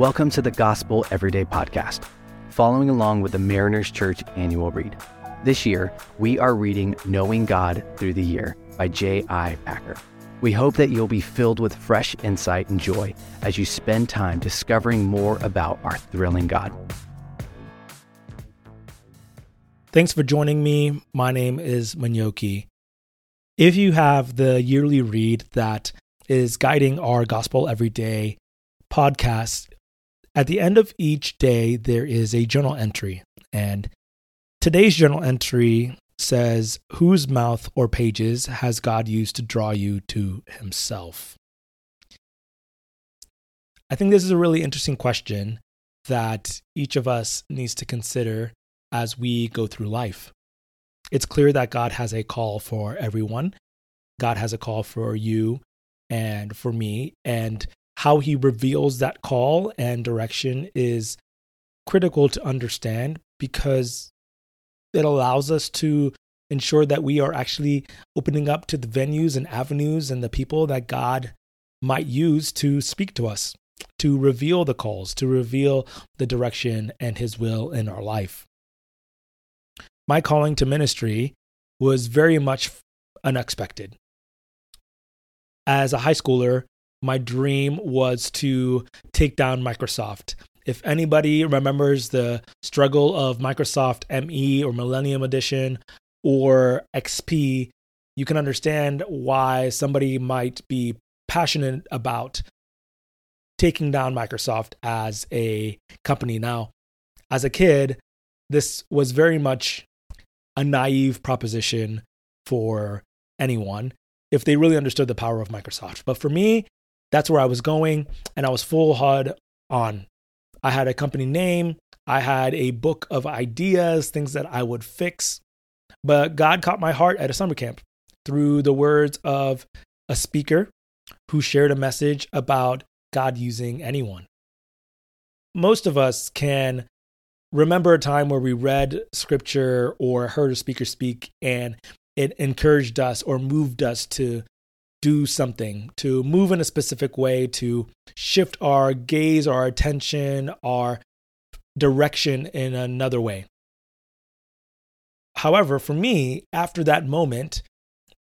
Welcome to the Gospel Everyday Podcast, following along with the Mariners Church annual read. This year, we are reading Knowing God Through the Year by J.I. Packer. We hope that you'll be filled with fresh insight and joy as you spend time discovering more about our thrilling God. Thanks for joining me. My name is Manyoki. If you have the yearly read that is guiding our Gospel Everyday podcast, at the end of each day, there is a journal entry. And today's journal entry says, Whose mouth or pages has God used to draw you to Himself? I think this is a really interesting question that each of us needs to consider as we go through life. It's clear that God has a call for everyone. God has a call for you and for me. And how he reveals that call and direction is critical to understand because it allows us to ensure that we are actually opening up to the venues and avenues and the people that God might use to speak to us, to reveal the calls, to reveal the direction and his will in our life. My calling to ministry was very much unexpected. As a high schooler, my dream was to take down Microsoft. If anybody remembers the struggle of Microsoft ME or Millennium Edition or XP, you can understand why somebody might be passionate about taking down Microsoft as a company. Now, as a kid, this was very much a naive proposition for anyone if they really understood the power of Microsoft. But for me, that's where I was going, and I was full HUD on. I had a company name, I had a book of ideas, things that I would fix. But God caught my heart at a summer camp through the words of a speaker who shared a message about God using anyone. Most of us can remember a time where we read scripture or heard a speaker speak and it encouraged us or moved us to do something, to move in a specific way, to shift our gaze, our attention, our direction in another way. However, for me, after that moment,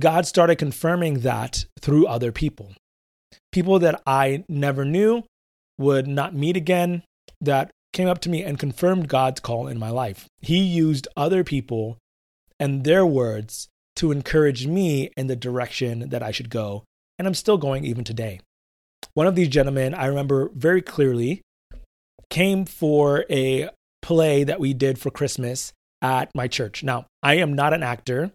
God started confirming that through other people. People that I never knew, would not meet again, that came up to me and confirmed God's call in my life. He used other people and their words to encourage me in the direction that I should go. And I'm still going even today. One of these gentlemen, I remember very clearly, came for a play that we did for Christmas at my church. Now, I am not an actor.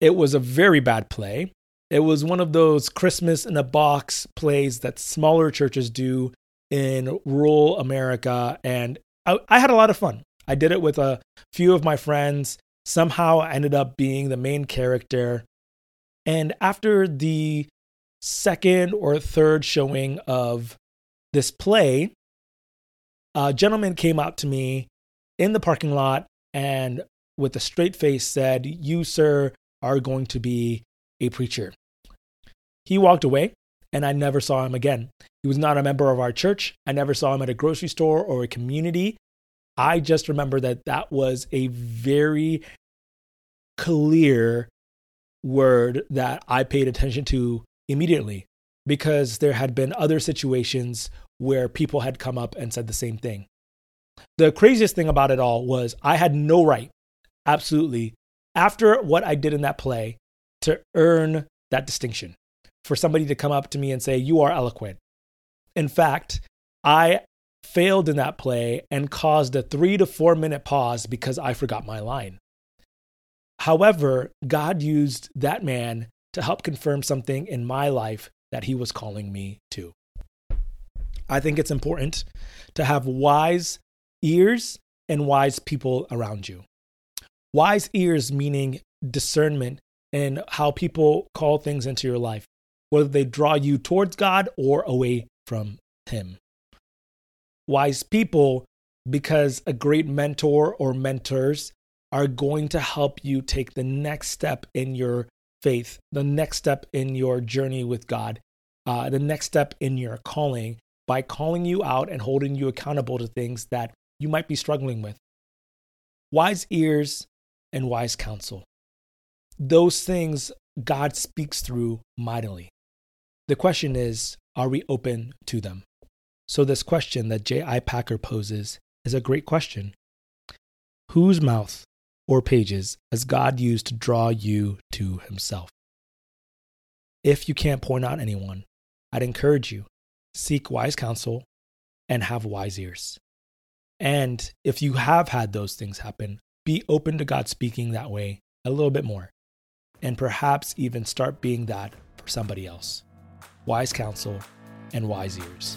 It was a very bad play. It was one of those Christmas in a box plays that smaller churches do in rural America. And I, I, had a lot of fun. I did it with a few of my friends somehow ended up being the main character. And after the second or third showing of this play, a gentleman came out to me in the parking lot and with a straight face said, You, sir, are going to be a preacher. He walked away and I never saw him again. He was not a member of our church. I never saw him at a grocery store or a community. I just remember that that was a very clear word that I paid attention to immediately because there had been other situations where people had come up and said the same thing. The craziest thing about it all was I had no right, absolutely, after what I did in that play, to earn that distinction. For somebody to come up to me and say, You are eloquent. In fact, I failed in that play and caused a three to four minute pause because I forgot my line. However, God used that man to help confirm something in my life that he was calling me to. I think it's important to have wise ears and wise people around you. Wise ears meaning discernment and how people call things into your life, whether they draw you towards God or away from Him wise people because a great mentor or mentors are going to help you take the next step in your faith, the next step in your journey with God, uh, the next step in your calling. by calling you out and holding you accountable to things that you might be struggling with. Wise ears and wise counsel. Those things God speaks through mightily. The question is, are we open to them? So, this question that J.I. Packer poses is a great question. Whose mouth or pages has God used to draw you to Himself? If you can't point out anyone, I'd encourage you seek wise counsel and have wise ears. And if you have had those things happen, be open to God speaking that way a little bit more, and perhaps even start being that for somebody else. Wise counsel and wise ears.